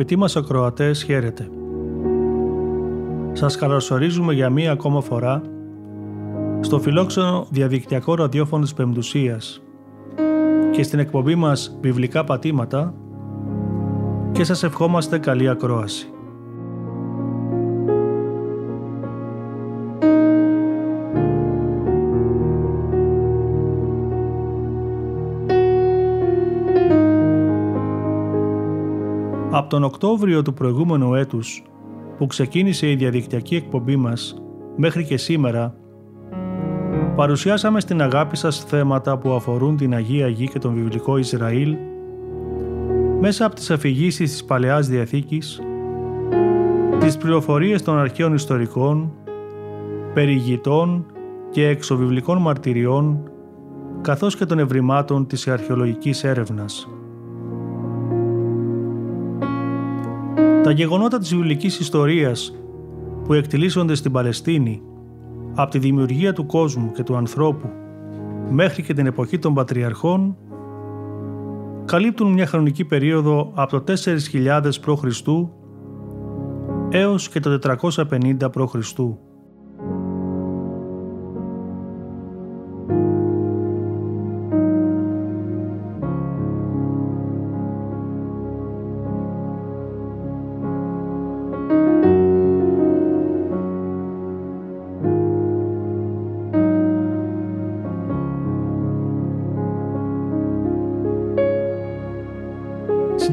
Αγαπητοί μας ακροατές, χαίρετε. Σας καλωσορίζουμε για μία ακόμα φορά στο φιλόξενο διαδικτυακό ραδιόφωνο της Πεμπτουσίας και στην εκπομπή μας «Βιβλικά πατήματα» και σας ευχόμαστε καλή ακρόαση. Από τον Οκτώβριο του προηγούμενου έτους που ξεκίνησε η διαδικτυακή εκπομπή μας μέχρι και σήμερα παρουσιάσαμε στην αγάπη σας θέματα που αφορούν την Αγία Γη και τον βιβλικό Ισραήλ μέσα από τις αφηγήσεις της Παλαιάς Διαθήκης, τις πληροφορίες των αρχαίων ιστορικών, περιγητών και εξωβιβλικών μαρτυριών καθώς και των ευρημάτων της αρχαιολογικής έρευνας. Τα γεγονότα της βιβλικής ιστορίας που εκτελήσονται στην Παλαιστίνη από τη δημιουργία του κόσμου και του ανθρώπου μέχρι και την εποχή των Πατριαρχών καλύπτουν μια χρονική περίοδο από το 4.000 π.Χ. έως και το 450 π.Χ.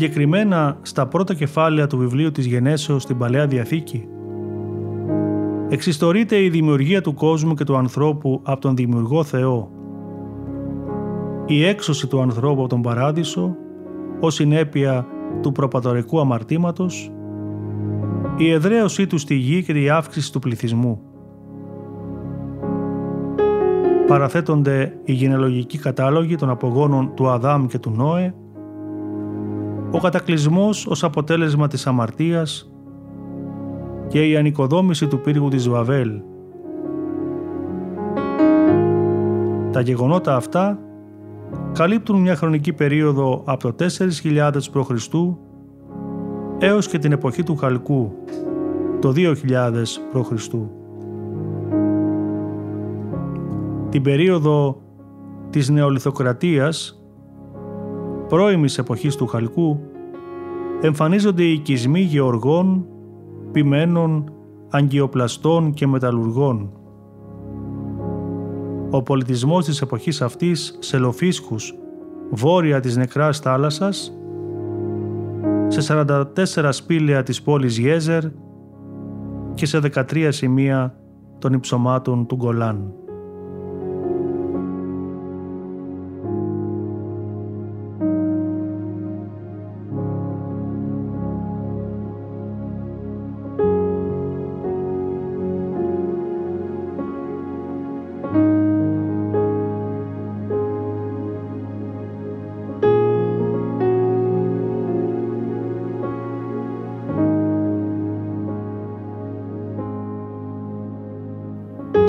συγκεκριμένα στα πρώτα κεφάλαια του βιβλίου της Γενέσεως στην Παλαιά Διαθήκη, εξιστορείται η δημιουργία του κόσμου και του ανθρώπου από τον Δημιουργό Θεό, η έξωση του ανθρώπου από τον Παράδεισο ως συνέπεια του προπατορικού αμαρτήματος, η εδραίωσή του στη γη και η αύξηση του πληθυσμού. Παραθέτονται οι γενεαλογικοί κατάλογοι των απογόνων του Αδάμ και του Νόε, ο κατακλυσμός ως αποτέλεσμα της αμαρτίας και η ανοικοδόμηση του πύργου της Βαβέλ. Τα γεγονότα αυτά καλύπτουν μια χρονική περίοδο από το 4.000 π.Χ. έως και την εποχή του Χαλκού, το 2000 π.Χ. Την περίοδο της νεολιθοκρατίας πρώιμης εποχής του Χαλκού εμφανίζονται οι οικισμοί γεωργών, ποιμένων, αγκιοπλαστών και μεταλλουργών. Ο πολιτισμός της εποχής αυτής σε Λοφίσκους, βόρεια της νεκράς θάλασσας, σε 44 σπήλαια της πόλης Γέζερ και σε 13 σημεία των υψωμάτων του Γκολάν.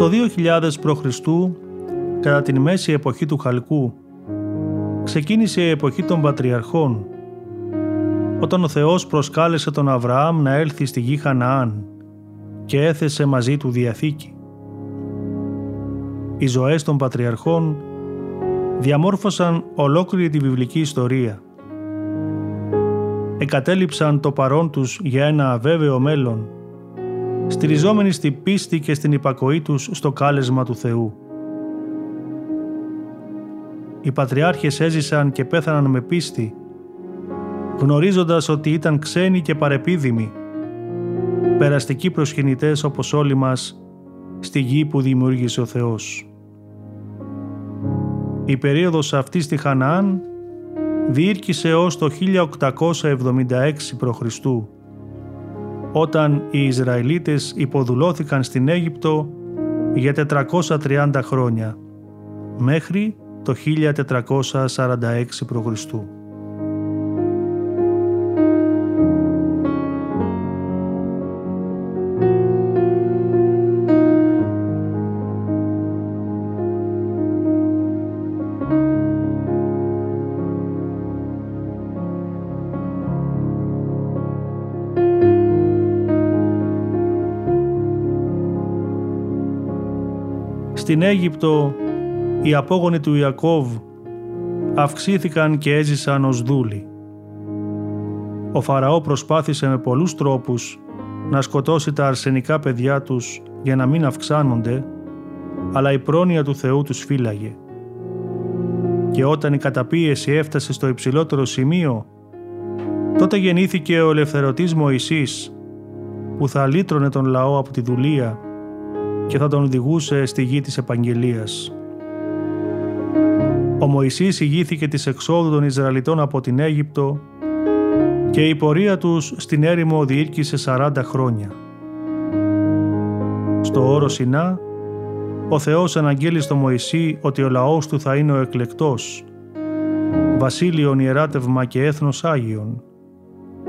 Το 2000 π.Χ. κατά την μέση εποχή του Χαλκού ξεκίνησε η εποχή των Πατριαρχών όταν ο Θεός προσκάλεσε τον Αβραάμ να έλθει στη γη Χαναάν και έθεσε μαζί του Διαθήκη. Οι ζωές των Πατριαρχών διαμόρφωσαν ολόκληρη τη βιβλική ιστορία. Εκατέλειψαν το παρόν τους για ένα αβέβαιο μέλλον, στηριζόμενοι στην πίστη και στην υπακοή τους στο κάλεσμα του Θεού. Οι Πατριάρχες έζησαν και πέθαναν με πίστη, γνωρίζοντας ότι ήταν ξένοι και παρεπίδημοι, περαστικοί προσκυνητές όπως όλοι μας, στη γη που δημιούργησε ο Θεός. Η περίοδος αυτή στη Χαναάν διήρκησε ως το 1876 π.Χ. όταν οι Ισραηλίτες υποδουλώθηκαν στην Αίγυπτο για 430 χρόνια μέχρι το 1446 π.Χ. Στην Αίγυπτο οι απόγονοι του Ιακώβ αυξήθηκαν και έζησαν ως δούλοι. Ο Φαραώ προσπάθησε με πολλούς τρόπους να σκοτώσει τα αρσενικά παιδιά τους για να μην αυξάνονται, αλλά η πρόνοια του Θεού τους φύλαγε. Και όταν η καταπίεση έφτασε στο υψηλότερο σημείο, τότε γεννήθηκε ο ελευθερωτής Μωυσής, που θα λύτρωνε τον λαό από τη δουλεία και θα τον οδηγούσε στη γη της επαγγελίας. Ο Μωυσής ηγήθηκε της εξόδου των Ισραηλιτών από την Αίγυπτο και η πορεία τους στην έρημο διήρκησε 40 χρόνια. Στο όρος Σινά, ο Θεός αναγγέλει στο Μωυσή ότι ο λαός του θα είναι ο εκλεκτός, βασίλειον ιεράτευμα και έθνος Άγιον,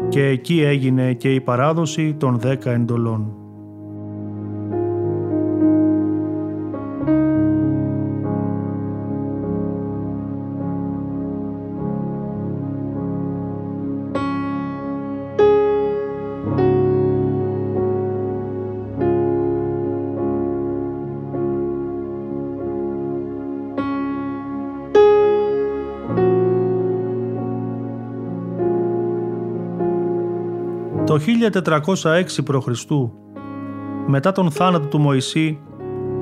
και εκεί έγινε και η παράδοση των δέκα εντολών. Το 1406 π.Χ. μετά τον θάνατο του Μωυσή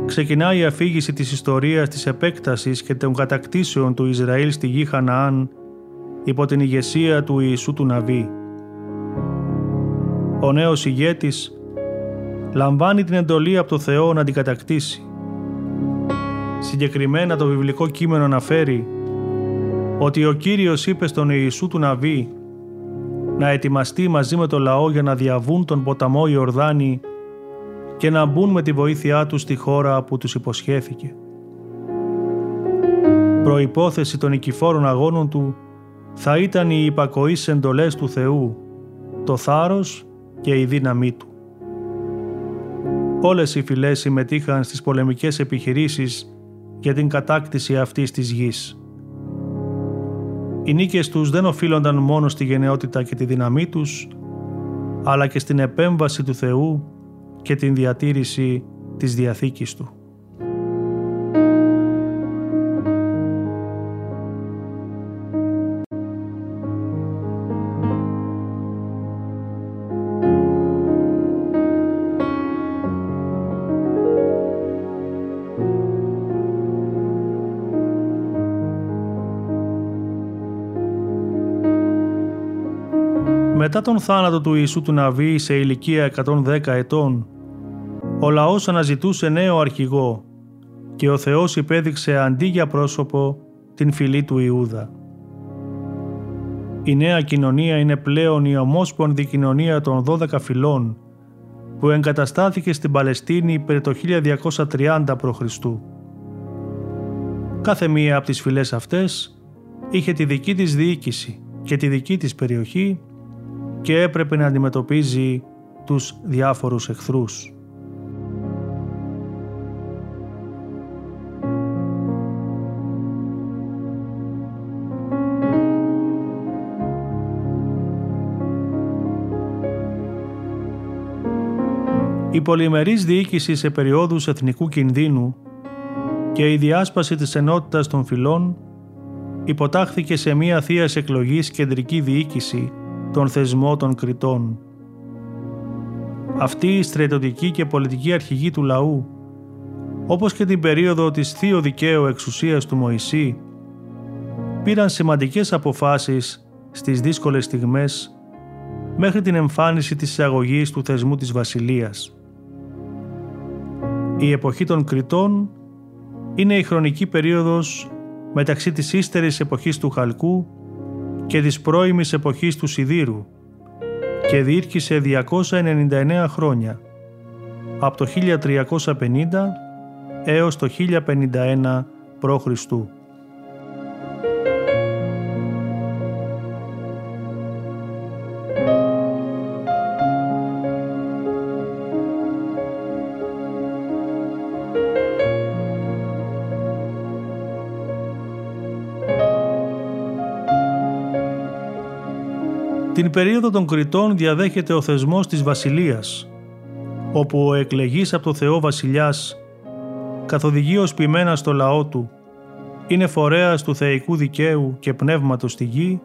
ξεκινάει η αφήγηση της ιστορίας της επέκτασης και των κατακτήσεων του Ισραήλ στη γη Χαναάν υπό την ηγεσία του Ιησού του Ναβί. Ο νέος ηγέτης λαμβάνει την εντολή από το Θεό να την κατακτήσει. Συγκεκριμένα το βιβλικό κείμενο αναφέρει ότι ο Κύριος είπε στον Ιησού του Ναβί να ετοιμαστεί μαζί με το λαό για να διαβούν τον ποταμό Ιορδάνη και να μπουν με τη βοήθειά τους στη χώρα που τους υποσχέθηκε. Προϋπόθεση των οικηφόρων αγώνων του θα ήταν οι υπακοείς εντολές του Θεού, το θάρρος και η δύναμή του. Όλες οι φυλές συμμετείχαν στις πολεμικές επιχειρήσεις για την κατάκτηση αυτής της γης. Οι νίκες τους δεν οφείλονταν μόνο στη γενναιότητα και τη δύναμή τους, αλλά και στην επέμβαση του Θεού και την διατήρηση της Διαθήκης Του. Μετά τον θάνατο του Ιησού του Ναβί σε ηλικία 110 ετών, ο λαός αναζητούσε νέο αρχηγό και ο Θεός υπέδειξε αντί για πρόσωπο την φυλή του Ιούδα. Η νέα κοινωνία είναι πλέον η ομόσπονδη κοινωνία των 12 φυλών που εγκαταστάθηκε στην Παλαιστίνη περί το 1230 π.Χ. Κάθε μία από τις φυλές αυτές είχε τη δική της διοίκηση και τη δική της περιοχή και έπρεπε να αντιμετωπίζει τους διάφορους εχθρούς. Η πολυμερής διοίκηση σε περιόδους εθνικού κινδύνου και η διάσπαση της ενότητας των φυλών υποτάχθηκε σε μία θεία εκλογής κεντρική διοίκηση των θεσμών των Κριτών. Αυτή η στρατιωτική και πολιτική αρχηγή του λαού, όπως και την περίοδο της θείο δικαίου εξουσίας του Μωυσή, πήραν σημαντικές αποφάσεις στις δύσκολες στιγμές μέχρι την εμφάνιση της εισαγωγής του θεσμού της Βασιλείας. Η εποχή των Κριτών είναι η χρονική περίοδος μεταξύ της ύστερης εποχής του Χαλκού και της πρώιμης εποχής του Σιδήρου και διήρκησε 299 χρόνια, από το 1350 έως το 1051 π.Χ. Την περίοδο των Κριτών διαδέχεται ο θεσμός της βασιλείας, όπου ο εκλεγής από το Θεό βασιλιάς καθοδηγεί ως ποιμένα στο λαό του, είναι φορέας του θεϊκού δικαίου και πνεύματος στη γη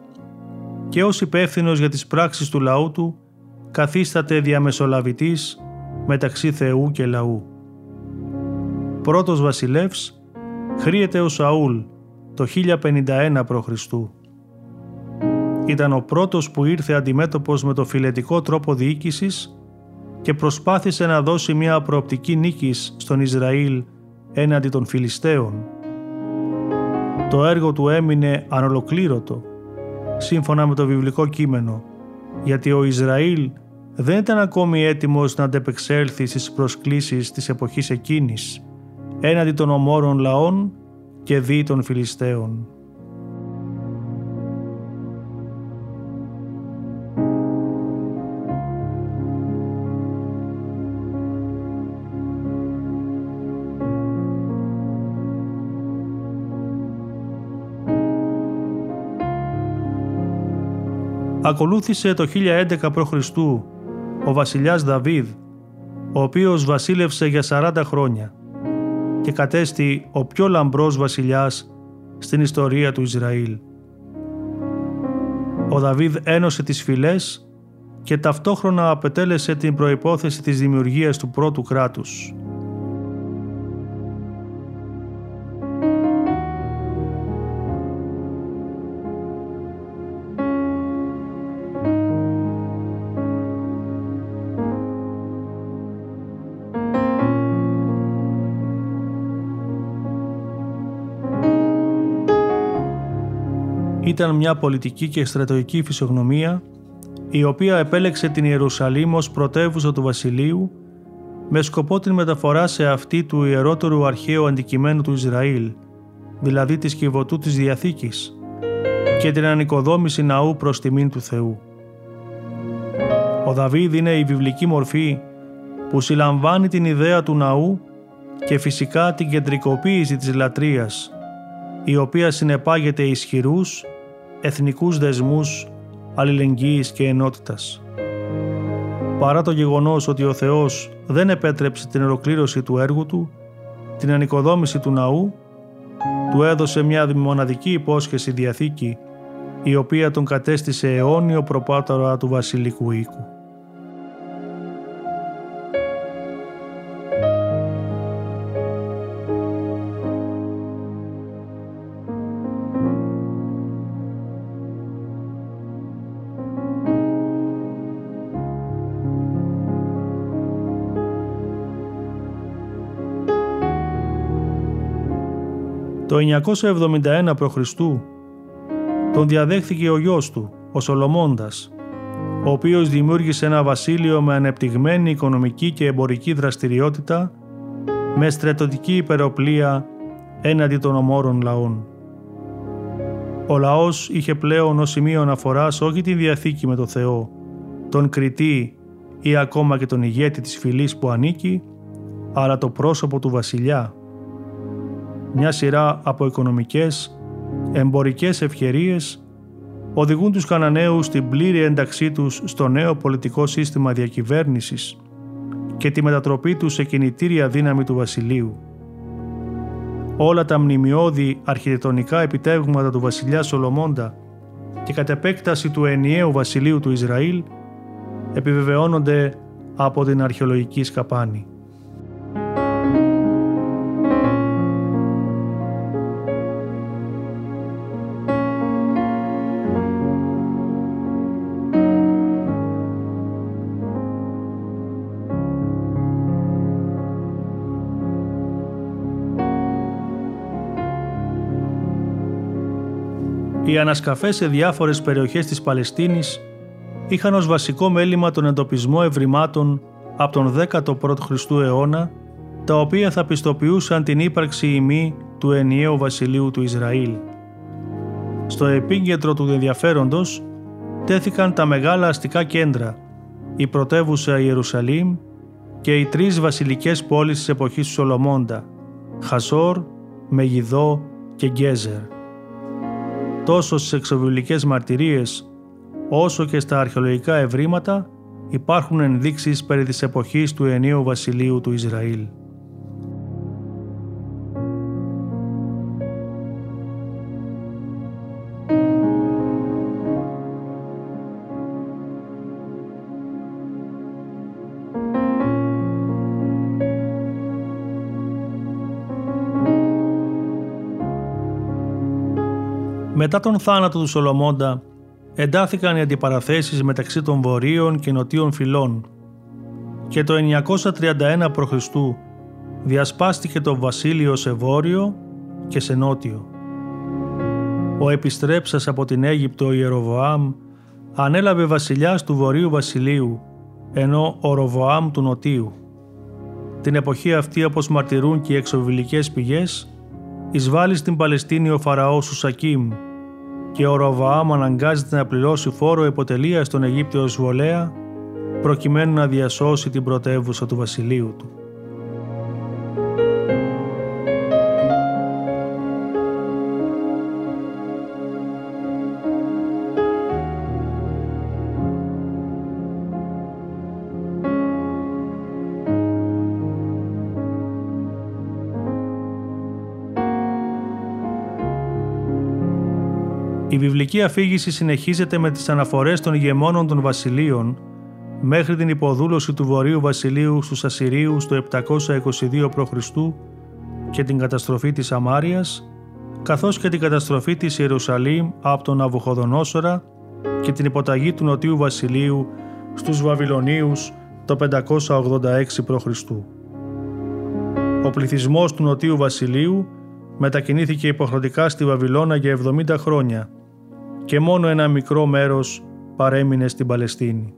και ως υπεύθυνος για τις πράξεις του λαού του καθίσταται διαμεσολαβητής μεταξύ Θεού και λαού. Πρώτος βασιλεύς χρήεται ο Σαούλ το 1051 π.Χ ήταν ο πρώτος που ήρθε αντιμέτωπος με το φιλετικό τρόπο διοίκησης και προσπάθησε να δώσει μια προοπτική νίκης στον Ισραήλ έναντι των Φιλιστέων. Το έργο του έμεινε ανολοκλήρωτο, σύμφωνα με το βιβλικό κείμενο, γιατί ο Ισραήλ δεν ήταν ακόμη έτοιμος να αντεπεξέλθει στις προσκλήσεις της εποχής εκείνης, έναντι των ομόρων λαών και δι των Φιλιστέων. Ακολούθησε το 1011 π.Χ. ο βασιλιάς Δαβίδ, ο οποίος βασίλευσε για 40 χρόνια και κατέστη ο πιο λαμπρός βασιλιάς στην ιστορία του Ισραήλ. Ο Δαβίδ ένωσε τις φυλές και ταυτόχρονα απετέλεσε την προϋπόθεση της δημιουργίας του πρώτου κράτους. Ήταν μια πολιτική και στρατηγική φυσιογνωμία η οποία επέλεξε την Ιερουσαλήμ ως πρωτεύουσα του βασιλείου με σκοπό την μεταφορά σε αυτή του ιερότερου αρχαίου αντικειμένου του Ισραήλ, δηλαδή της κυβωτού της Διαθήκης και την ανοικοδόμηση ναού προς τιμήν του Θεού. Ο Δαβίδ είναι η βιβλική μορφή που συλλαμβάνει την ιδέα του ναού και φυσικά την κεντρικοποίηση της λατρείας, η οποία συνεπάγεται ισχυρούς εθνικούς δεσμούς αλληλεγγύης και ενότητας. Παρά το γεγονός ότι ο Θεός δεν επέτρεψε την ολοκλήρωση του έργου Του, την ανοικοδόμηση του ναού, του έδωσε μια μοναδική υπόσχεση διαθήκη η οποία τον κατέστησε αιώνιο προπάτορα του βασιλικού οίκου. Το 971 π.Χ. τον διαδέχθηκε ο γιος του, ο Σολομώντας, ο οποίος δημιούργησε ένα βασίλειο με ανεπτυγμένη οικονομική και εμπορική δραστηριότητα με στρατιωτική υπεροπλία έναντι των ομόρων λαών. Ο λαός είχε πλέον ως σημείο αναφοράς όχι τη διαθήκη με το Θεό, τον κριτή ή ακόμα και τον ηγέτη της φυλής που ανήκει, αλλά το πρόσωπο του βασιλιά, μια σειρά από οικονομικές, εμπορικές ευκαιρίες οδηγούν τους Καναναίους στην πλήρη ένταξή τους στο νέο πολιτικό σύστημα διακυβέρνησης και τη μετατροπή τους σε κινητήρια δύναμη του βασιλείου. Όλα τα μνημειώδη αρχιτεκτονικά επιτεύγματα του βασιλιά Σολομώντα και κατ' επέκταση του ενιαίου βασιλείου του Ισραήλ επιβεβαιώνονται από την αρχαιολογική σκαπάνη. Οι ανασκαφές σε διάφορες περιοχές της Παλαιστίνης είχαν ως βασικό μέλημα τον εντοπισμό ευρημάτων από τον 11ο Χριστού αιώνα, τα οποία θα πιστοποιούσαν την ύπαρξη ημί του ενιαίου βασιλείου του Ισραήλ. Στο επίκεντρο του ενδιαφέροντος τέθηκαν τα μεγάλα αστικά κέντρα, η πρωτεύουσα Ιερουσαλήμ και οι τρεις βασιλικές πόλεις της εποχής του Σολομώντα, Χασόρ, Μεγιδό και Γκέζερ τόσο στις εξοβιβλικές μαρτυρίες όσο και στα αρχαιολογικά ευρήματα υπάρχουν ενδείξεις περί της εποχής του ενίου βασιλείου του Ισραήλ. Μετά τον θάνατο του Σολομώντα, εντάθηκαν οι αντιπαραθέσεις μεταξύ των βορείων και νοτίων φυλών και το 931 π.Χ. διασπάστηκε το βασίλειο σε βόρειο και σε νότιο. Ο επιστρέψας από την Αίγυπτο Ιεροβοάμ ανέλαβε βασιλιάς του βορείου βασιλείου, ενώ ο Ροβοάμ του νοτίου. Την εποχή αυτή, όπως μαρτυρούν και οι εξοβιλικές πηγές, εισβάλλει στην Παλαιστίνη ο Φαραώς Σουσακίμ και ο Ροβαάμ αναγκάζεται να πληρώσει φόρο υποτελεία στον Αιγύπτιο εισβολέα προκειμένου να διασώσει την πρωτεύουσα του βασιλείου του. Η βιβλική αφήγηση συνεχίζεται με τις αναφορές των ηγεμόνων των βασιλείων μέχρι την υποδούλωση του Βορείου Βασιλείου στους Ασσυρίους το 722 π.Χ. και την καταστροφή της Αμάριας, καθώς και την καταστροφή της Ιερουσαλήμ από τον Αβουχοδονόσορα και την υποταγή του Νοτίου Βασιλείου στους Βαβυλωνίους το 586 π.Χ. Ο πληθυσμός του Νοτίου Βασιλείου μετακινήθηκε υποχρεωτικά στη Βαβυλώνα για 70 χρόνια και μόνο ένα μικρό μέρος παρέμεινε στην Παλαιστίνη.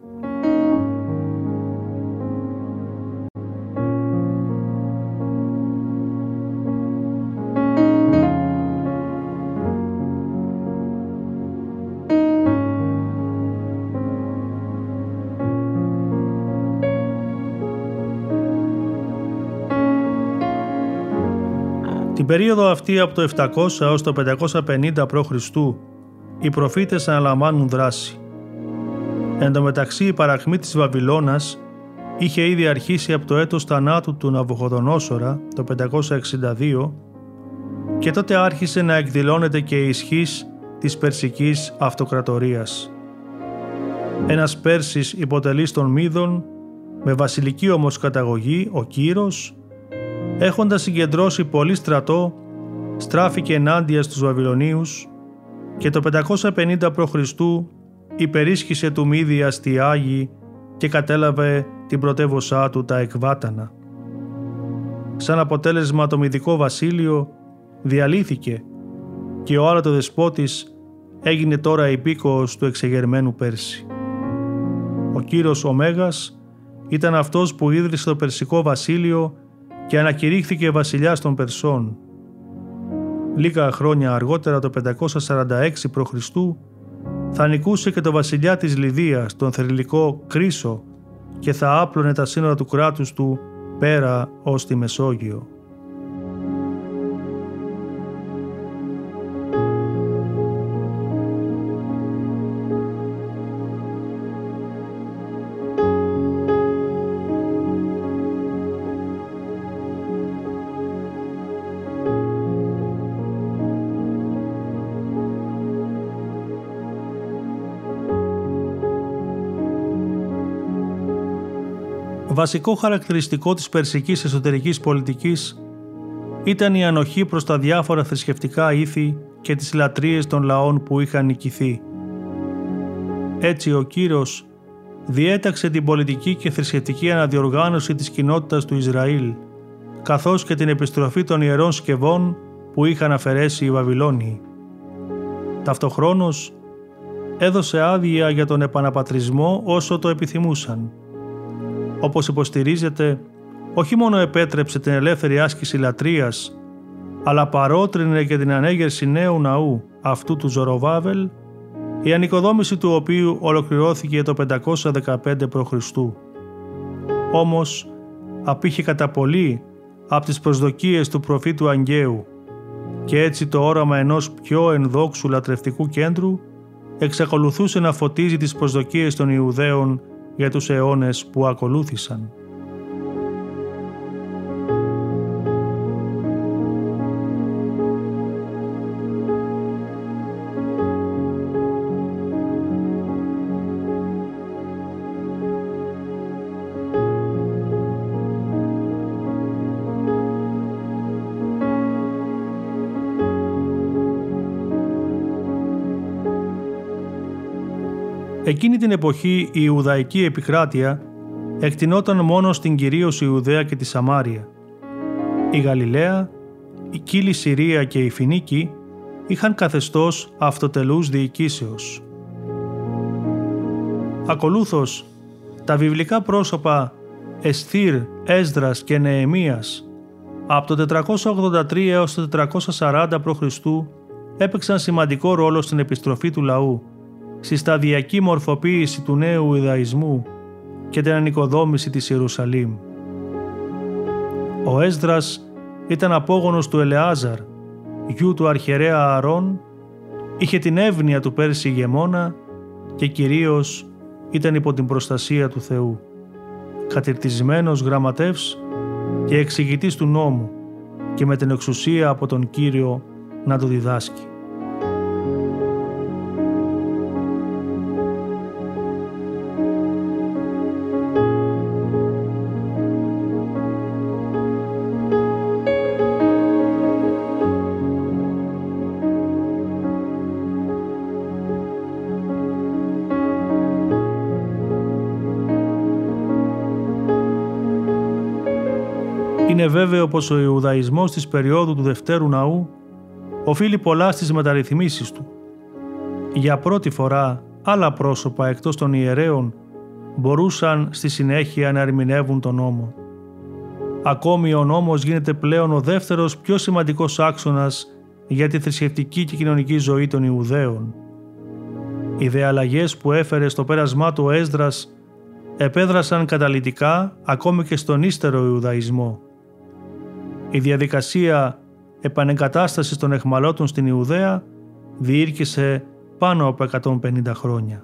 Την περίοδο αυτή από το 700 έως το 550 π.Χ οι προφήτες αναλαμβάνουν δράση. Εν τω μεταξύ η παραχμή της Βαβυλώνας είχε ήδη αρχίσει από το έτος θανάτου του Ναβουχοδονόσορα το 562 και τότε άρχισε να εκδηλώνεται και η ισχύς της Περσικής Αυτοκρατορίας. Ένας Πέρσης υποτελής των Μίδων, με βασιλική όμως καταγωγή, ο Κύρος, έχοντας συγκεντρώσει πολύ στρατό, στράφηκε ενάντια στους Βαβυλωνίους και το 550 π.Χ. υπερίσχυσε του Μίδια στη Άγη και κατέλαβε την πρωτεύωσά του τα Εκβάτανα. Σαν αποτέλεσμα το Μυδικό Βασίλειο διαλύθηκε και ο άλλατο δεσπότης έγινε τώρα υπήκοος του εξεγερμένου Πέρση. Ο κύρος Ωμέγας ήταν αυτός που ίδρυσε το Περσικό Βασίλειο και ανακηρύχθηκε βασιλιάς των Περσών Λίγα χρόνια αργότερα το 546 π.Χ. θα νικούσε και το βασιλιά της Λιδίας, τον θερλικό Κρίσο και θα άπλωνε τα σύνορα του κράτους του πέρα ως τη Μεσόγειο. Βασικό χαρακτηριστικό της περσικής εσωτερικής πολιτικής ήταν η ανοχή προς τα διάφορα θρησκευτικά ήθη και τις λατρείες των λαών που είχαν νικηθεί. Έτσι ο Κύρος διέταξε την πολιτική και θρησκευτική αναδιοργάνωση της κοινότητας του Ισραήλ, καθώς και την επιστροφή των ιερών σκευών που είχαν αφαιρέσει οι Βαβυλώνιοι. Ταυτοχρόνως έδωσε άδεια για τον επαναπατρισμό όσο το επιθυμούσαν. Όπως υποστηρίζεται, όχι μόνο επέτρεψε την ελεύθερη άσκηση λατρείας, αλλά παρότρινε και την ανέγερση νέου ναού αυτού του Ζωροβάβελ, η ανοικοδόμηση του οποίου ολοκληρώθηκε το 515 π.Χ. Όμως, απήχε κατά πολύ από τις προσδοκίες του προφήτου Αγγαίου και έτσι το όραμα ενός πιο ενδόξου λατρευτικού κέντρου εξακολουθούσε να φωτίζει τις προσδοκίες των Ιουδαίων για τους αιώνες που ακολούθησαν. Εκείνη την εποχή η Ιουδαϊκή επικράτεια εκτινόταν μόνο στην κυρίως Ιουδαία και τη Σαμάρια. Η Γαλιλαία, η Κύλη Συρία και η Φινίκη είχαν καθεστώς αυτοτελούς διοικήσεως. Ακολούθως, τα βιβλικά πρόσωπα Εσθήρ, Έσδρας και Νεεμίας από το 483 έως το 440 π.Χ. έπαιξαν σημαντικό ρόλο στην επιστροφή του λαού στη σταδιακή μορφοποίηση του νέου Ιδαϊσμού και την ανοικοδόμηση της Ιερουσαλήμ. Ο Έσδρας ήταν απόγονος του Ελεάζαρ, γιου του αρχαιρέα Αρών, είχε την εύνοια του Πέρση ηγεμόνα και κυρίως ήταν υπό την προστασία του Θεού. Κατηρτισμένος γραμματεύς και εξηγητής του νόμου και με την εξουσία από τον Κύριο να το διδάσκει. Πως ο Ιουδαϊσμός της περίοδου του Δευτέρου Ναού οφείλει πολλά στις μεταρρυθμίσεις του. Για πρώτη φορά άλλα πρόσωπα εκτός των ιερέων μπορούσαν στη συνέχεια να ερμηνεύουν τον νόμο. Ακόμη ο νόμος γίνεται πλέον ο δεύτερος πιο σημαντικός άξονας για τη θρησκευτική και κοινωνική ζωή των Ιουδαίων. Οι δε που έφερε στο πέρασμά του ο Έσδρας επέδρασαν καταλητικά ακόμη και στον ύστερο Ιουδαϊσμό. Η διαδικασία επανεγκατάστασης των εχμαλώτων στην Ιουδαία διήρκησε πάνω από 150 χρόνια.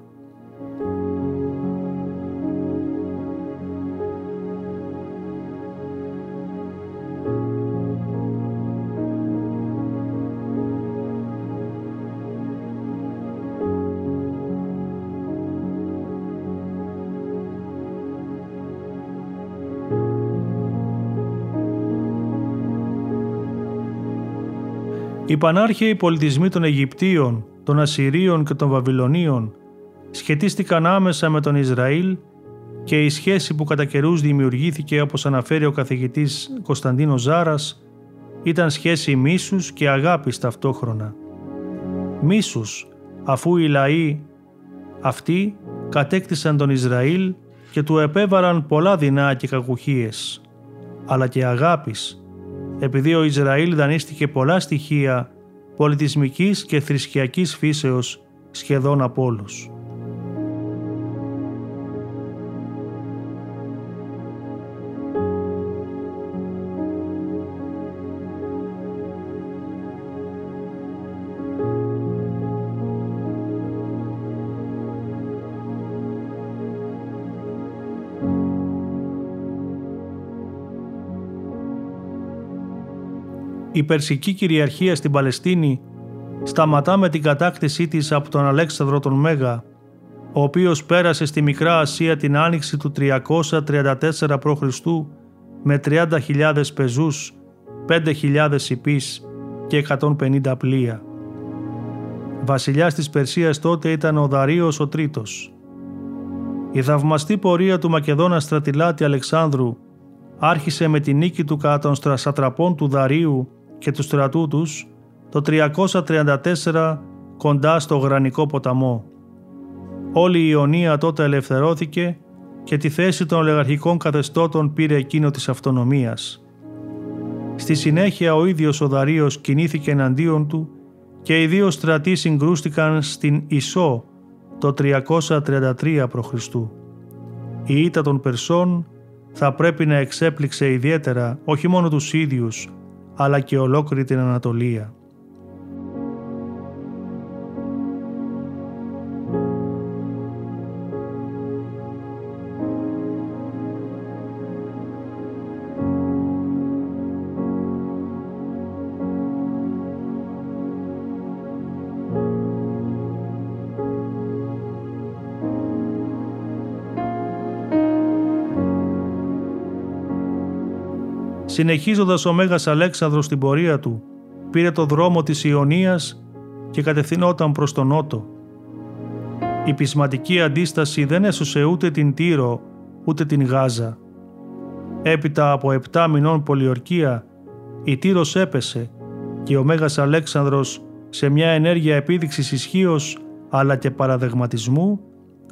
Οι πανάρχαιοι πολιτισμοί των Αιγυπτίων, των Ασσυρίων και των Βαβυλωνίων σχετίστηκαν άμεσα με τον Ισραήλ και η σχέση που κατά καιρούς δημιουργήθηκε όπως αναφέρει ο καθηγητής Κωνσταντίνος Ζάρας ήταν σχέση μίσους και αγάπης ταυτόχρονα. Μίσους αφού οι λαοί αυτοί κατέκτησαν τον Ισραήλ και του επέβαραν πολλά δεινά και κακουχίες, αλλά και αγάπης επειδή ο Ισραήλ δανείστηκε πολλά στοιχεία πολιτισμικής και θρησκειακής φύσεως σχεδόν από όλους. Η περσική κυριαρχία στην Παλαιστίνη σταματά με την κατάκτησή της από τον Αλέξανδρο τον Μέγα ο οποίος πέρασε στη Μικρά Ασία την άνοιξη του 334 π.Χ. με 30.000 πεζούς, 5.000 υπείς και 150 πλοία. Βασιλιάς της Περσίας τότε ήταν ο Δαρίος ο Τρίτος. Η θαυμαστή πορεία του Μακεδόνα στρατιλάτη Αλεξάνδρου άρχισε με τη νίκη του κατά των στρασατραπών του Δαρίου και τους στρατού τους το 334 κοντά στο Γρανικό ποταμό. Όλη η Ιωνία τότε ελευθερώθηκε και τη θέση των ολιγαρχικών καθεστώτων πήρε εκείνο της αυτονομίας. Στη συνέχεια ο ίδιος ο Δαρίος κινήθηκε εναντίον του και οι δύο στρατοί συγκρούστηκαν στην Ισό το 333 π.Χ. Η ήττα των Περσών θα πρέπει να εξέπληξε ιδιαίτερα όχι μόνο τους ίδιους αλλά και ολόκληρη την Ανατολία. Συνεχίζοντας ο Μέγας Αλέξανδρος την πορεία του, πήρε το δρόμο της Ιωνίας και κατευθυνόταν προς τον Νότο. Η πεισματική αντίσταση δεν έσωσε ούτε την Τύρο ούτε την Γάζα. Έπειτα από επτά μηνών πολιορκία, η Τύρος έπεσε και ο Μέγας Αλέξανδρος σε μια ενέργεια επίδειξης ισχύως αλλά και παραδεγματισμού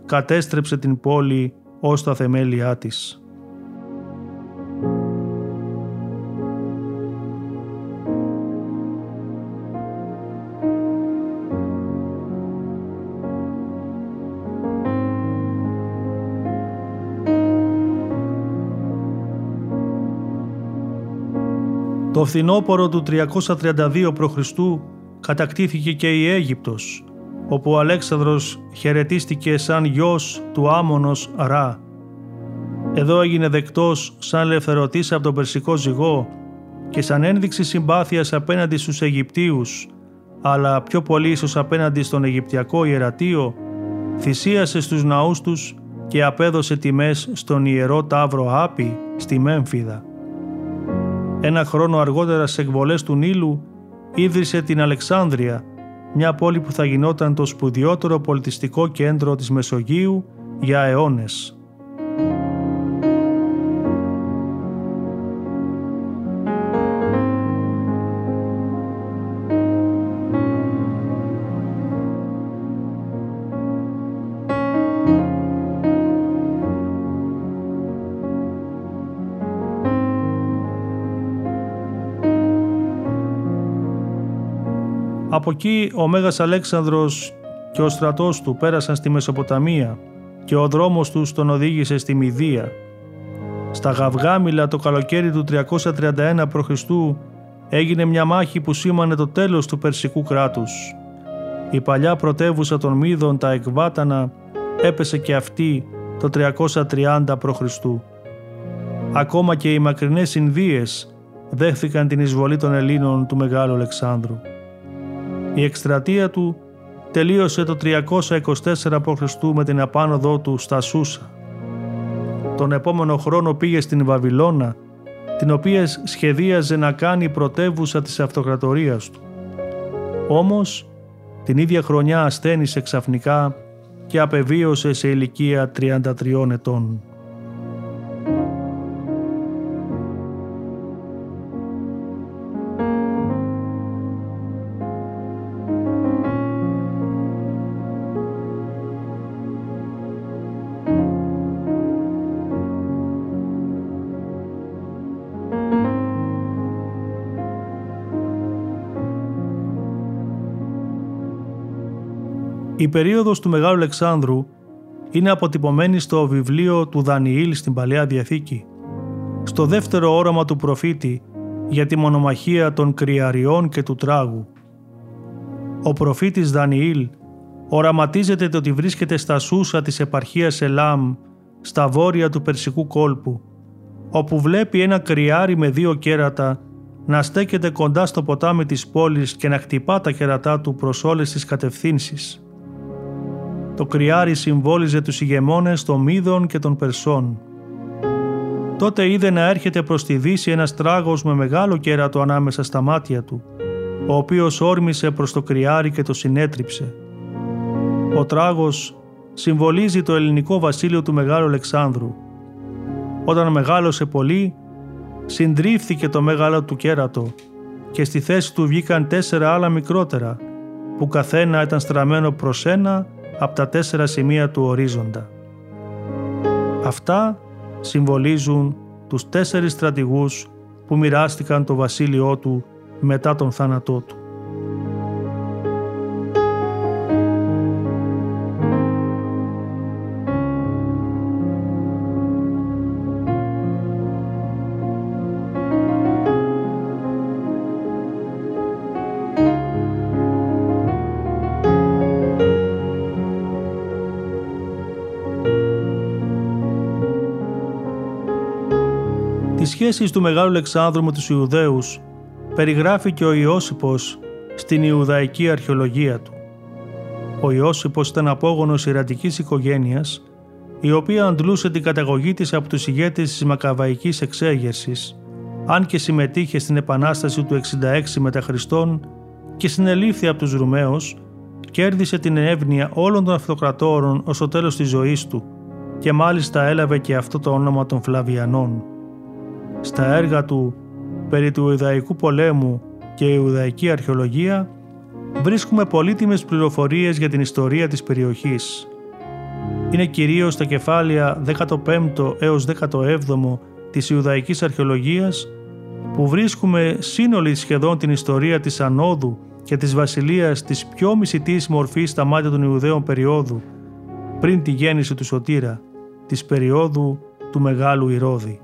κατέστρεψε την πόλη ως τα θεμέλια της. Το φθινόπωρο του 332 π.Χ. κατακτήθηκε και η Αίγυπτος, όπου ο Αλέξανδρος χαιρετίστηκε σαν γιος του Άμονος Ρα. Εδώ έγινε δεκτός σαν ελευθερωτής από τον Περσικό ζυγό και σαν ένδειξη συμπάθειας απέναντι στους Αιγυπτίους, αλλά πιο πολύ ίσως απέναντι στον Αιγυπτιακό ιερατείο, θυσίασε στους ναούς τους και απέδωσε τιμές στον Ιερό Ταύρο Άπη στη Μέμφυδα. Ένα χρόνο αργότερα σε εκβολές του Νείλου ίδρυσε την Αλεξάνδρεια, μια πόλη που θα γινόταν το σπουδιότερο πολιτιστικό κέντρο της Μεσογείου για αιώνες. Από εκεί ο Μέγας Αλέξανδρος και ο στρατός του πέρασαν στη Μεσοποταμία και ο δρόμος τους τον οδήγησε στη Μηδία. Στα Γαυγάμιλα το καλοκαίρι του 331 π.Χ. έγινε μια μάχη που σήμανε το τέλος του Περσικού κράτους. Η παλιά πρωτεύουσα των Μύδων, τα Εκβάτανα, έπεσε και αυτή το 330 π.Χ. Ακόμα και οι μακρινές Ινδίες δέχθηκαν την εισβολή των Ελλήνων του Μεγάλου Αλεξάνδρου. Η εκστρατεία του τελείωσε το 324 π.Χ. με την απάνωδό του στα Σούσα. Τον επόμενο χρόνο πήγε στην Βαβυλώνα, την οποία σχεδίαζε να κάνει πρωτεύουσα της αυτοκρατορίας του. Όμως, την ίδια χρονιά ασθένησε ξαφνικά και απεβίωσε σε ηλικία 33 ετών. Η περίοδος του Μεγάλου Αλεξάνδρου είναι αποτυπωμένη στο βιβλίο του Δανιήλ στην Παλαιά Διαθήκη, στο δεύτερο όραμα του προφήτη για τη μονομαχία των κρυαριών και του τράγου. Ο προφήτης Δανιήλ οραματίζεται ότι βρίσκεται στα Σούσα της επαρχίας Ελάμ, στα βόρεια του Περσικού κόλπου, όπου βλέπει ένα κρυάρι με δύο κέρατα να στέκεται κοντά στο ποτάμι της πόλης και να χτυπά τα κέρατά του προς όλες τις κατευθύνσεις. Το κρυάρι συμβόλιζε τους ηγεμόνες των Μίδων και των Περσών. Τότε είδε να έρχεται προς τη δύση ένας τράγος με μεγάλο κέρατο ανάμεσα στα μάτια του, ο οποίος όρμησε προς το κρυάρι και το συνέτριψε. Ο τράγος συμβολίζει το ελληνικό βασίλειο του Μεγάλου Αλεξάνδρου. Όταν μεγάλωσε πολύ, συντρίφθηκε το μεγάλο του κέρατο και στη θέση του βγήκαν τέσσερα άλλα μικρότερα, που καθένα ήταν στραμμένο προς ένα από τα τέσσερα σημεία του ορίζοντα. Αυτά συμβολίζουν τους τέσσερις στρατηγούς που μοιράστηκαν το βασίλειό του μετά τον θάνατό του. Σχέσεις του Μεγάλου Αλεξάνδρου με τους Ιουδαίους περιγράφει και ο Ιώσυπος στην Ιουδαϊκή αρχαιολογία του. Ο Ιώσυπος ήταν απόγονος ιρατικής οικογένειας η οποία αντλούσε την καταγωγή της από τους ηγέτες της Μακαβαϊκής εξέγερσης αν και συμμετείχε στην Επανάσταση του 66 μετά Χριστόν και συνελήφθη από τους Ρουμαίους, κέρδισε την εύνοια όλων των αυτοκρατόρων ως το τέλος της ζωής του και μάλιστα έλαβε και αυτό το όνομα των Φλαβιανών στα έργα του περί του Ιδαϊκού πολέμου και Ιουδαϊκή αρχαιολογία βρίσκουμε πολύτιμες πληροφορίες για την ιστορία της περιοχής. Είναι κυρίως τα κεφάλαια 15ο έως 17ο της Ιουδαϊκής αρχαιολογίας που βρίσκουμε σύνολη σχεδόν την ιστορία της Ανόδου και της βασιλείας της πιο μισητής μορφής στα μάτια των Ιουδαίων περίοδου πριν τη γέννηση του Σωτήρα, της περίοδου του Μεγάλου Ηρώδη.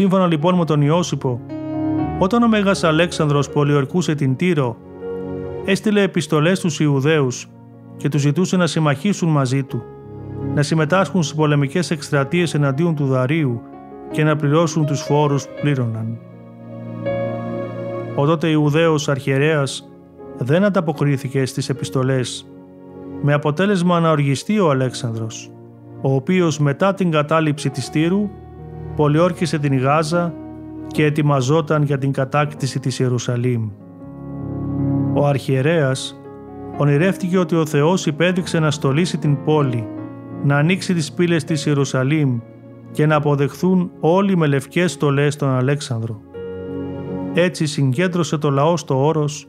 Σύμφωνα λοιπόν με τον Ιώσυπο, όταν ο Μέγας Αλέξανδρος πολιορκούσε την Τύρο, έστειλε επιστολές στους Ιουδαίους και τους ζητούσε να συμμαχίσουν μαζί του, να συμμετάσχουν στις πολεμικές εκστρατείες εναντίον του Δαρίου και να πληρώσουν τους φόρους που πλήρωναν. Ο τότε Ιουδαίος αρχιερέας δεν ανταποκρίθηκε στις επιστολές, με αποτέλεσμα να οργιστεί ο Αλέξανδρος, ο οποίος μετά την κατάληψη της Τύρου πολιόρκησε την Γάζα και ετοιμαζόταν για την κατάκτηση της Ιερουσαλήμ. Ο αρχιερέας ονειρεύτηκε ότι ο Θεός υπέδειξε να στολίσει την πόλη, να ανοίξει τις πύλες της Ιερουσαλήμ και να αποδεχθούν όλοι με λευκές στολές τον Αλέξανδρο. Έτσι συγκέντρωσε το λαό στο όρος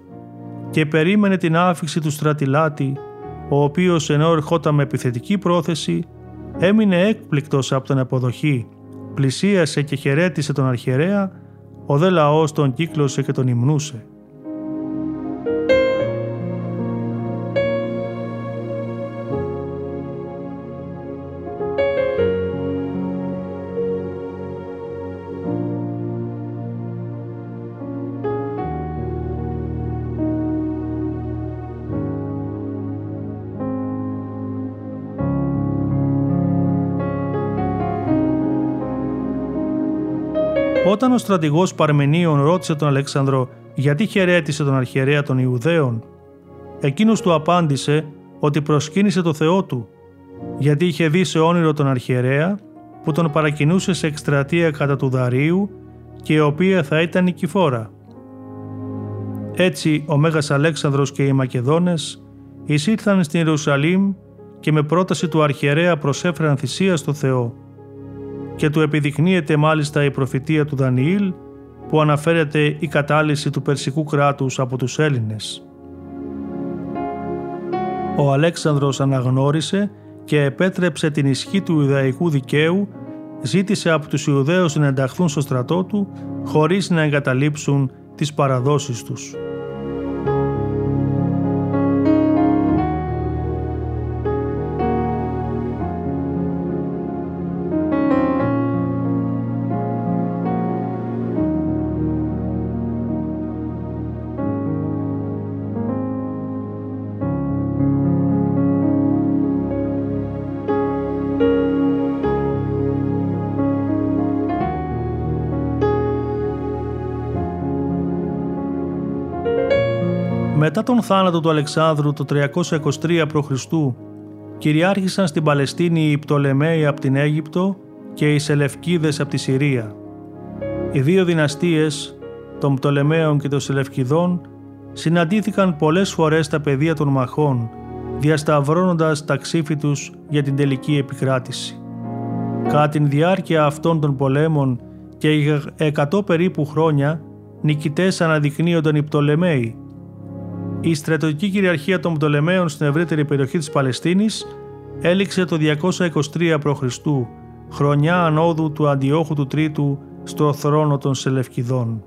και περίμενε την άφηξη του στρατιλάτη, ο οποίος ενώ ερχόταν με επιθετική πρόθεση, έμεινε έκπληκτος από την αποδοχή πλησίασε και χαιρέτησε τον αρχιερέα, ο δε λαός τον κύκλωσε και τον υμνούσε. Όταν ο στρατηγός Παρμενίων ρώτησε τον Αλέξανδρο γιατί χαιρέτησε τον αρχιερέα των Ιουδαίων, εκείνος του απάντησε ότι προσκύνησε το Θεό του, γιατί είχε δει σε όνειρο τον αρχιερέα που τον παρακινούσε σε εκστρατεία κατά του Δαρίου και η οποία θα ήταν νικηφόρα. Έτσι ο Μέγας Αλέξανδρος και οι Μακεδόνες εισήλθαν στην Ιερουσαλήμ και με πρόταση του αρχιερέα προσέφεραν θυσία στο Θεό και του επιδεικνύεται μάλιστα η προφητεία του Δανιήλ που αναφέρεται η κατάλυση του Περσικού κράτους από τους Έλληνες. Ο Αλέξανδρος αναγνώρισε και επέτρεψε την ισχύ του Ιδαϊκού δικαίου, ζήτησε από τους Ιουδαίους να ενταχθούν στο στρατό του χωρίς να εγκαταλείψουν τις παραδόσεις τους. Μετά τον θάνατο του Αλεξάνδρου το 323 π.Χ. κυριάρχησαν στην Παλαιστίνη οι Πτολεμαίοι από την Αίγυπτο και οι Σελευκίδες από τη Συρία. Οι δύο δυναστείες των Πτολεμαίων και των Σελευκιδών συναντήθηκαν πολλές φορές στα πεδία των μαχών, διασταυρώνοντας τα ξύφη τους για την τελική επικράτηση. Κατά την διάρκεια αυτών των πολέμων και για 100 περίπου χρόνια, νικητές αναδεικνύονταν οι Πτολεμαίοι. Η στρατιωτική κυριαρχία των Πτολεμαίων στην ευρύτερη περιοχή της Παλαιστίνης έληξε το 223 π.Χ., χρονιά ανόδου του Αντιόχου του Τρίτου στο θρόνο των Σελευκιδών.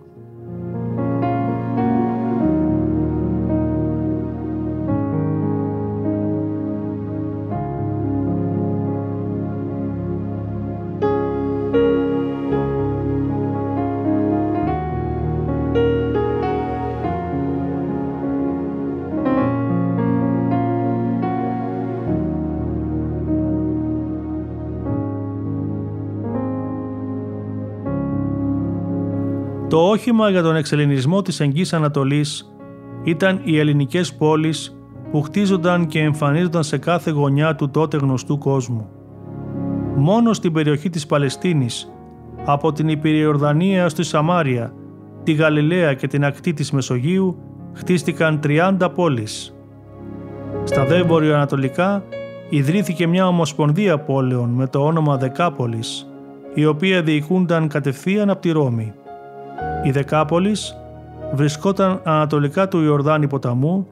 Όχημα για τον εξελινισμό της Εγγύης Ανατολής ήταν οι ελληνικές πόλεις που χτίζονταν και εμφανίζονταν σε κάθε γωνιά του τότε γνωστού κόσμου. Μόνο στην περιοχή της Παλαιστίνης, από την Υπηριορδανία έως τη Σαμάρια, τη Γαλιλαία και την ακτή της Μεσογείου, χτίστηκαν 30 πόλεις. Στα δε βορειοανατολικά ιδρύθηκε μια ομοσπονδία πόλεων με το όνομα Δεκάπολης, η οποία διοικούνταν κατευθείαν από τη Ρώμη. Η Δεκάπολης βρισκόταν ανατολικά του Ιορδάνη ποταμού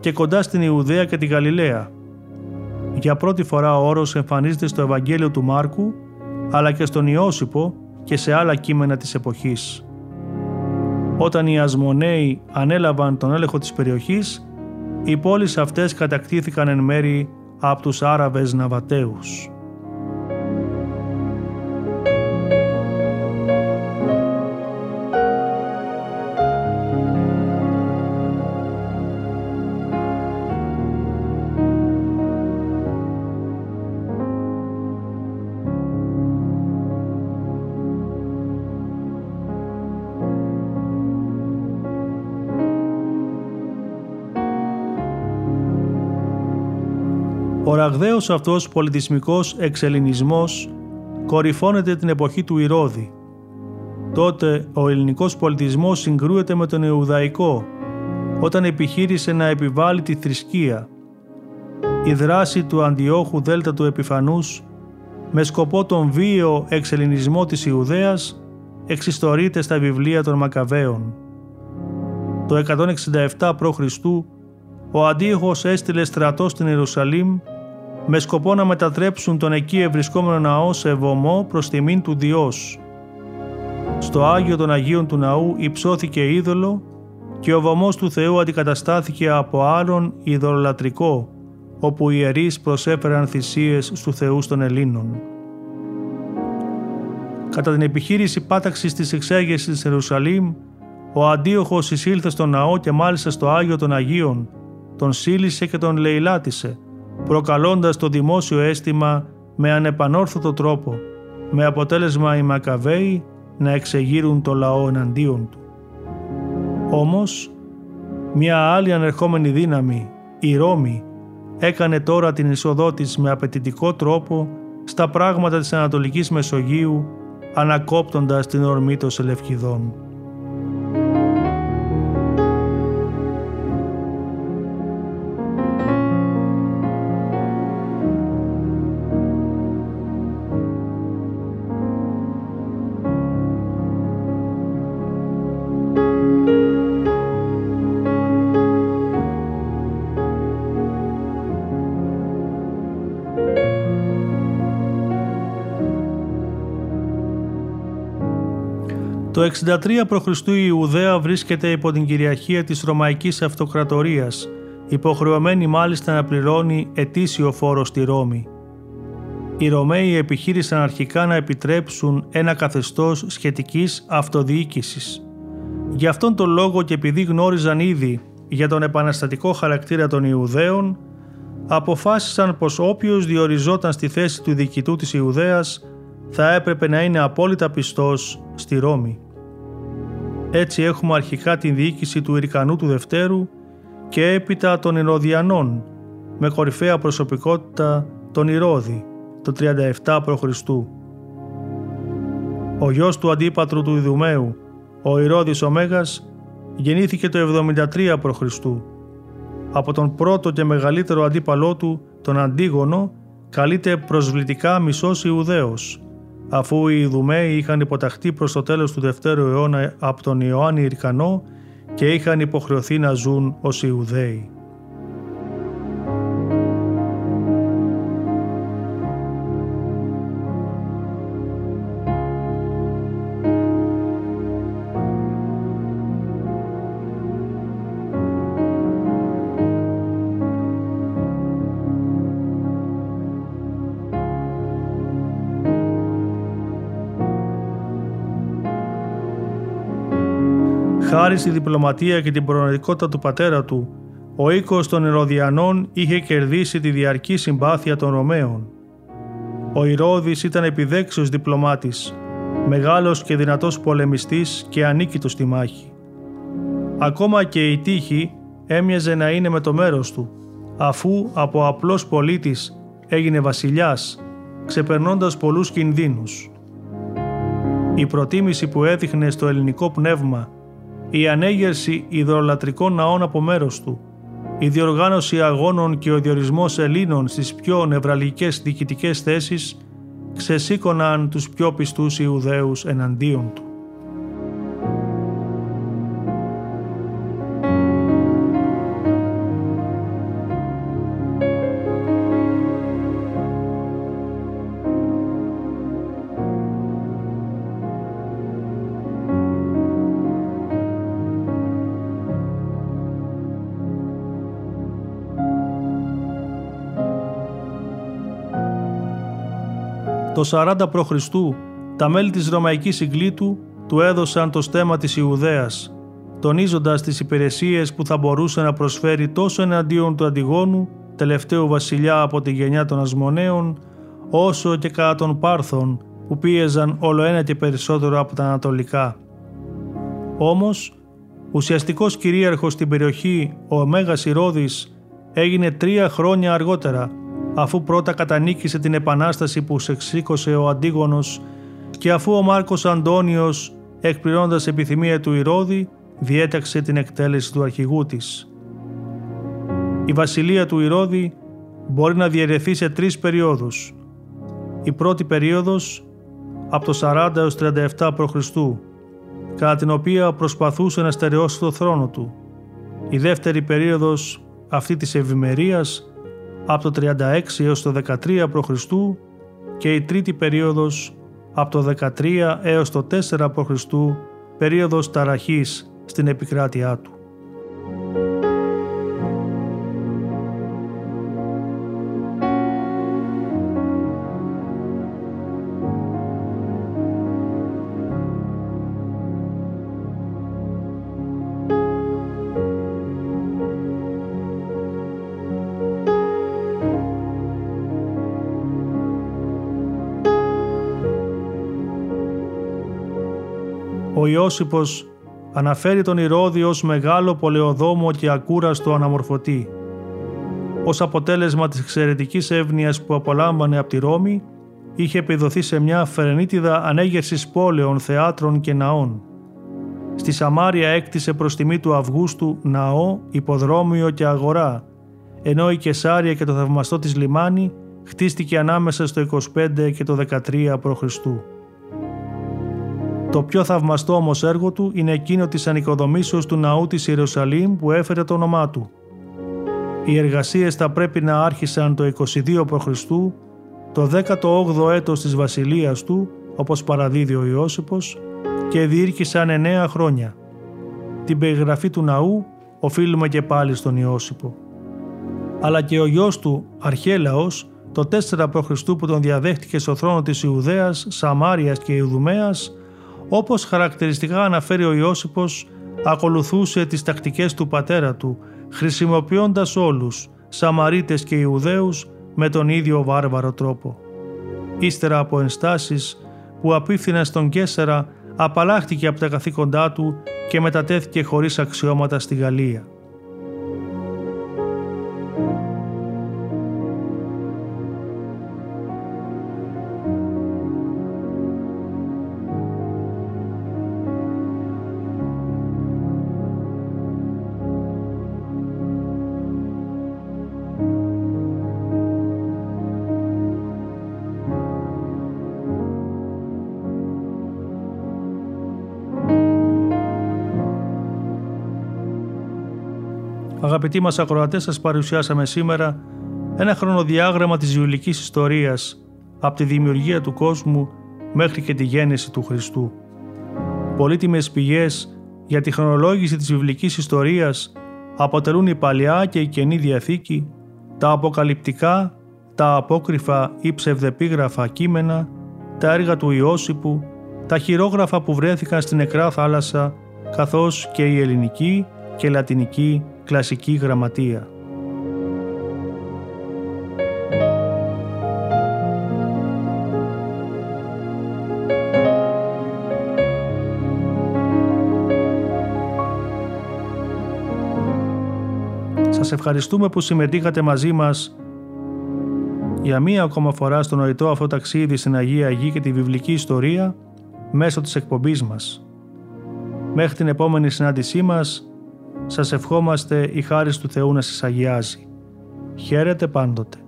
και κοντά στην Ιουδαία και τη Γαλιλαία. Για πρώτη φορά ο όρος εμφανίζεται στο Ευαγγέλιο του Μάρκου αλλά και στον Ιώσυπο και σε άλλα κείμενα της εποχής. Όταν οι Ασμονέοι ανέλαβαν τον έλεγχο της περιοχής, οι πόλεις αυτές κατακτήθηκαν εν μέρη από τους Άραβες Ναβατέους. Ραγδαίος αυτός πολιτισμικός εξελινισμός κορυφώνεται την εποχή του Ηρώδη. Τότε ο ελληνικός πολιτισμός συγκρούεται με τον Ιουδαϊκό όταν επιχείρησε να επιβάλλει τη θρησκεία. Η δράση του Αντιόχου Δέλτα του Επιφανούς με σκοπό τον βίαιο εξελινισμό της Ιουδαίας εξιστορείται στα βιβλία των Μακαβαίων. Το 167 π.Χ. ο Αντίοχος έστειλε στρατό στην Ιερουσαλήμ με σκοπό να μετατρέψουν τον εκεί ευρισκόμενο ναό σε βωμό προς τιμήν του Διός. Στο Άγιο των Αγίων του ναού υψώθηκε είδωλο και ο βωμός του Θεού αντικαταστάθηκε από άλλον ειδωλολατρικό, όπου οι ιερείς προσέφεραν θυσίες στου Θεούς των Ελλήνων. Κατά την επιχείρηση πάταξης της εξέγεσης της Ιερουσαλήμ, ο Αντίοχος εισήλθε στο ναό και μάλιστα στο Άγιο των Αγίων, τον σύλλησε και τον λαιλάτισε, προκαλώντας το δημόσιο αίσθημα με ανεπανόρθωτο τρόπο, με αποτέλεσμα οι Μακαβαίοι να εξεγείρουν το λαό εναντίον του. Όμως, μια άλλη ανερχόμενη δύναμη, η Ρώμη, έκανε τώρα την εισοδό της με απαιτητικό τρόπο στα πράγματα της Ανατολικής Μεσογείου, ανακόπτοντας την ορμή των Σελευκηδών. Το 63 π.Χ. η Ιουδαία βρίσκεται υπό την κυριαρχία της Ρωμαϊκής Αυτοκρατορίας, υποχρεωμένη μάλιστα να πληρώνει ετήσιο φόρο στη Ρώμη. Οι Ρωμαίοι επιχείρησαν αρχικά να επιτρέψουν ένα καθεστώς σχετικής αυτοδιοίκησης. Γι' αυτόν τον λόγο και επειδή γνώριζαν ήδη για τον επαναστατικό χαρακτήρα των Ιουδαίων, αποφάσισαν πως όποιος διοριζόταν στη θέση του διοικητού της Ιουδαίας θα έπρεπε να είναι απόλυτα πιστός στη Ρώμη. Έτσι έχουμε αρχικά την διοίκηση του Ιρικανού του Δευτέρου και έπειτα των Ηρωδιανών με κορυφαία προσωπικότητα τον Ηρώδη το 37 π.Χ. Ο γιος του αντίπατρου του Ιδουμαίου, ο Ηρώδης Ωμέγας, γεννήθηκε το 73 π.Χ. Από τον πρώτο και μεγαλύτερο αντίπαλό του, τον Αντίγονο, καλείται προσβλητικά μισός Ιουδαίος, αφού οι Ιδουμαίοι είχαν υποταχθεί προς το τέλος του δευτέρου αιώνα από τον Ιωάννη Ιρκανό και είχαν υποχρεωθεί να ζουν ως Ιουδαίοι. Χάρη στη διπλωματία και την προνοητικότητα του πατέρα του, ο οίκος των Ηρωδιανών είχε κερδίσει τη διαρκή συμπάθεια των Ρωμαίων. Ο Ηρώδης ήταν επιδέξιος διπλωμάτης, μεγάλος και δυνατός πολεμιστής και ανίκητος στη μάχη. Ακόμα και η τύχη έμοιαζε να είναι με το μέρος του, αφού από απλός πολίτης έγινε βασιλιάς, ξεπερνώντας πολλούς κινδύνους. Η προτίμηση που έδειχνε στο ελληνικό πνεύμα η ανέγερση ιδρολατρικών ναών από μέρος του, η διοργάνωση αγώνων και ο διορισμός Ελλήνων στις πιο νευραλικές διοικητικές θέσεις ξεσήκωναν τους πιο πιστούς Ιουδαίους εναντίον του. Το 40 π.Χ. τα μέλη της Ρωμαϊκής Συγκλήτου του έδωσαν το στέμα της Ιουδαίας, τονίζοντας τις υπηρεσίες που θα μπορούσε να προσφέρει τόσο εναντίον του Αντιγόνου, τελευταίου βασιλιά από τη γενιά των Ασμονέων, όσο και κατά των Πάρθων που πίεζαν όλο ένα και περισσότερο από τα Ανατολικά. Όμως, ουσιαστικός κυρίαρχος στην περιοχή, ο Μέγας Ηρώδης, έγινε τρία χρόνια αργότερα αφού πρώτα κατανίκησε την επανάσταση που σεξήκωσε ο Αντίγονος και αφού ο Μάρκος Αντώνιος, εκπληρώνοντας επιθυμία του Ηρώδη, διέταξε την εκτέλεση του αρχηγού της. Η βασιλεία του Ηρώδη μπορεί να διαιρεθεί σε τρεις περιόδους. Η πρώτη περίοδος από το 40 έως 37 π.Χ. κατά την οποία προσπαθούσε να στερεώσει το θρόνο του. Η δεύτερη περίοδος αυτή της ευημερίας από το 36 έως το 13 π.Χ. και η τρίτη περίοδος από το 13 έως το 4 π.Χ. περίοδος ταραχής στην επικράτειά του. Ιώσυπος αναφέρει τον Ηρώδη ως μεγάλο πολεοδόμο και ακούραστο αναμορφωτή. Ως αποτέλεσμα της εξαιρετικής εύνοίας που απολάμβανε από τη Ρώμη, είχε επιδοθεί σε μια φερενίτιδα ανέγερσης πόλεων, θεάτρων και ναών. Στη Σαμάρια έκτισε προς τιμή του Αυγούστου ναό, υποδρόμιο και αγορά, ενώ η Κεσάρια και το θαυμαστό της λιμάνι χτίστηκε ανάμεσα στο 25 και το 13 π.Χ. Το πιο θαυμαστό όμως έργο του είναι εκείνο της ανοικοδομήσεως του ναού της Ιερουσαλήμ που έφερε το όνομά του. Οι εργασίες θα πρέπει να άρχισαν το 22 π.Χ., το 18ο έτος της βασιλείας του, όπως παραδίδει ο Ιώσυπος, και διήρκησαν 9 χρόνια. Την περιγραφή του ναού οφείλουμε και πάλι στον Ιώσυπο. Αλλά και ο γιος του, Αρχέλαος, το 4 π.Χ. που τον διαδέχτηκε στο θρόνο της Ιουδαίας, Σαμάριας και Ιδουμαίας, όπως χαρακτηριστικά αναφέρει ο Ιώσυπος, ακολουθούσε τις τακτικές του πατέρα του, χρησιμοποιώντας όλους, Σαμαρίτες και Ιουδαίους, με τον ίδιο βάρβαρο τρόπο. Ύστερα από ενστάσεις που απίφθηναν στον Κέσσερα, απαλλάχτηκε από τα καθήκοντά του και μετατέθηκε χωρίς αξιώματα στη Γαλλία. Αγαπητοί μας ακροατές, σας παρουσιάσαμε σήμερα ένα χρονοδιάγραμμα της βιβλικής ιστορίας από τη δημιουργία του κόσμου μέχρι και τη γέννηση του Χριστού. Πολύτιμες πηγές για τη χρονολόγηση της βιβλικής ιστορίας αποτελούν η Παλιά και η Καινή Διαθήκη, τα αποκαλυπτικά, τα απόκριφα ή ψευδεπίγραφα κείμενα, τα έργα του Ιώσιπου, τα χειρόγραφα που βρέθηκαν στην νεκρά θάλασσα, καθώς και η ελληνική και λατινική κλασική γραμματεία. Σας ευχαριστούμε που συμμετείχατε μαζί μας για μία ακόμα φορά στο νοητό αυτό ταξίδι στην Αγία Γη και τη βιβλική ιστορία μέσω της εκπομπής μας. Μέχρι την επόμενη συνάντησή μας, σας ευχόμαστε η χάρις του Θεού να σας αγιάζει. Χαίρετε πάντοτε.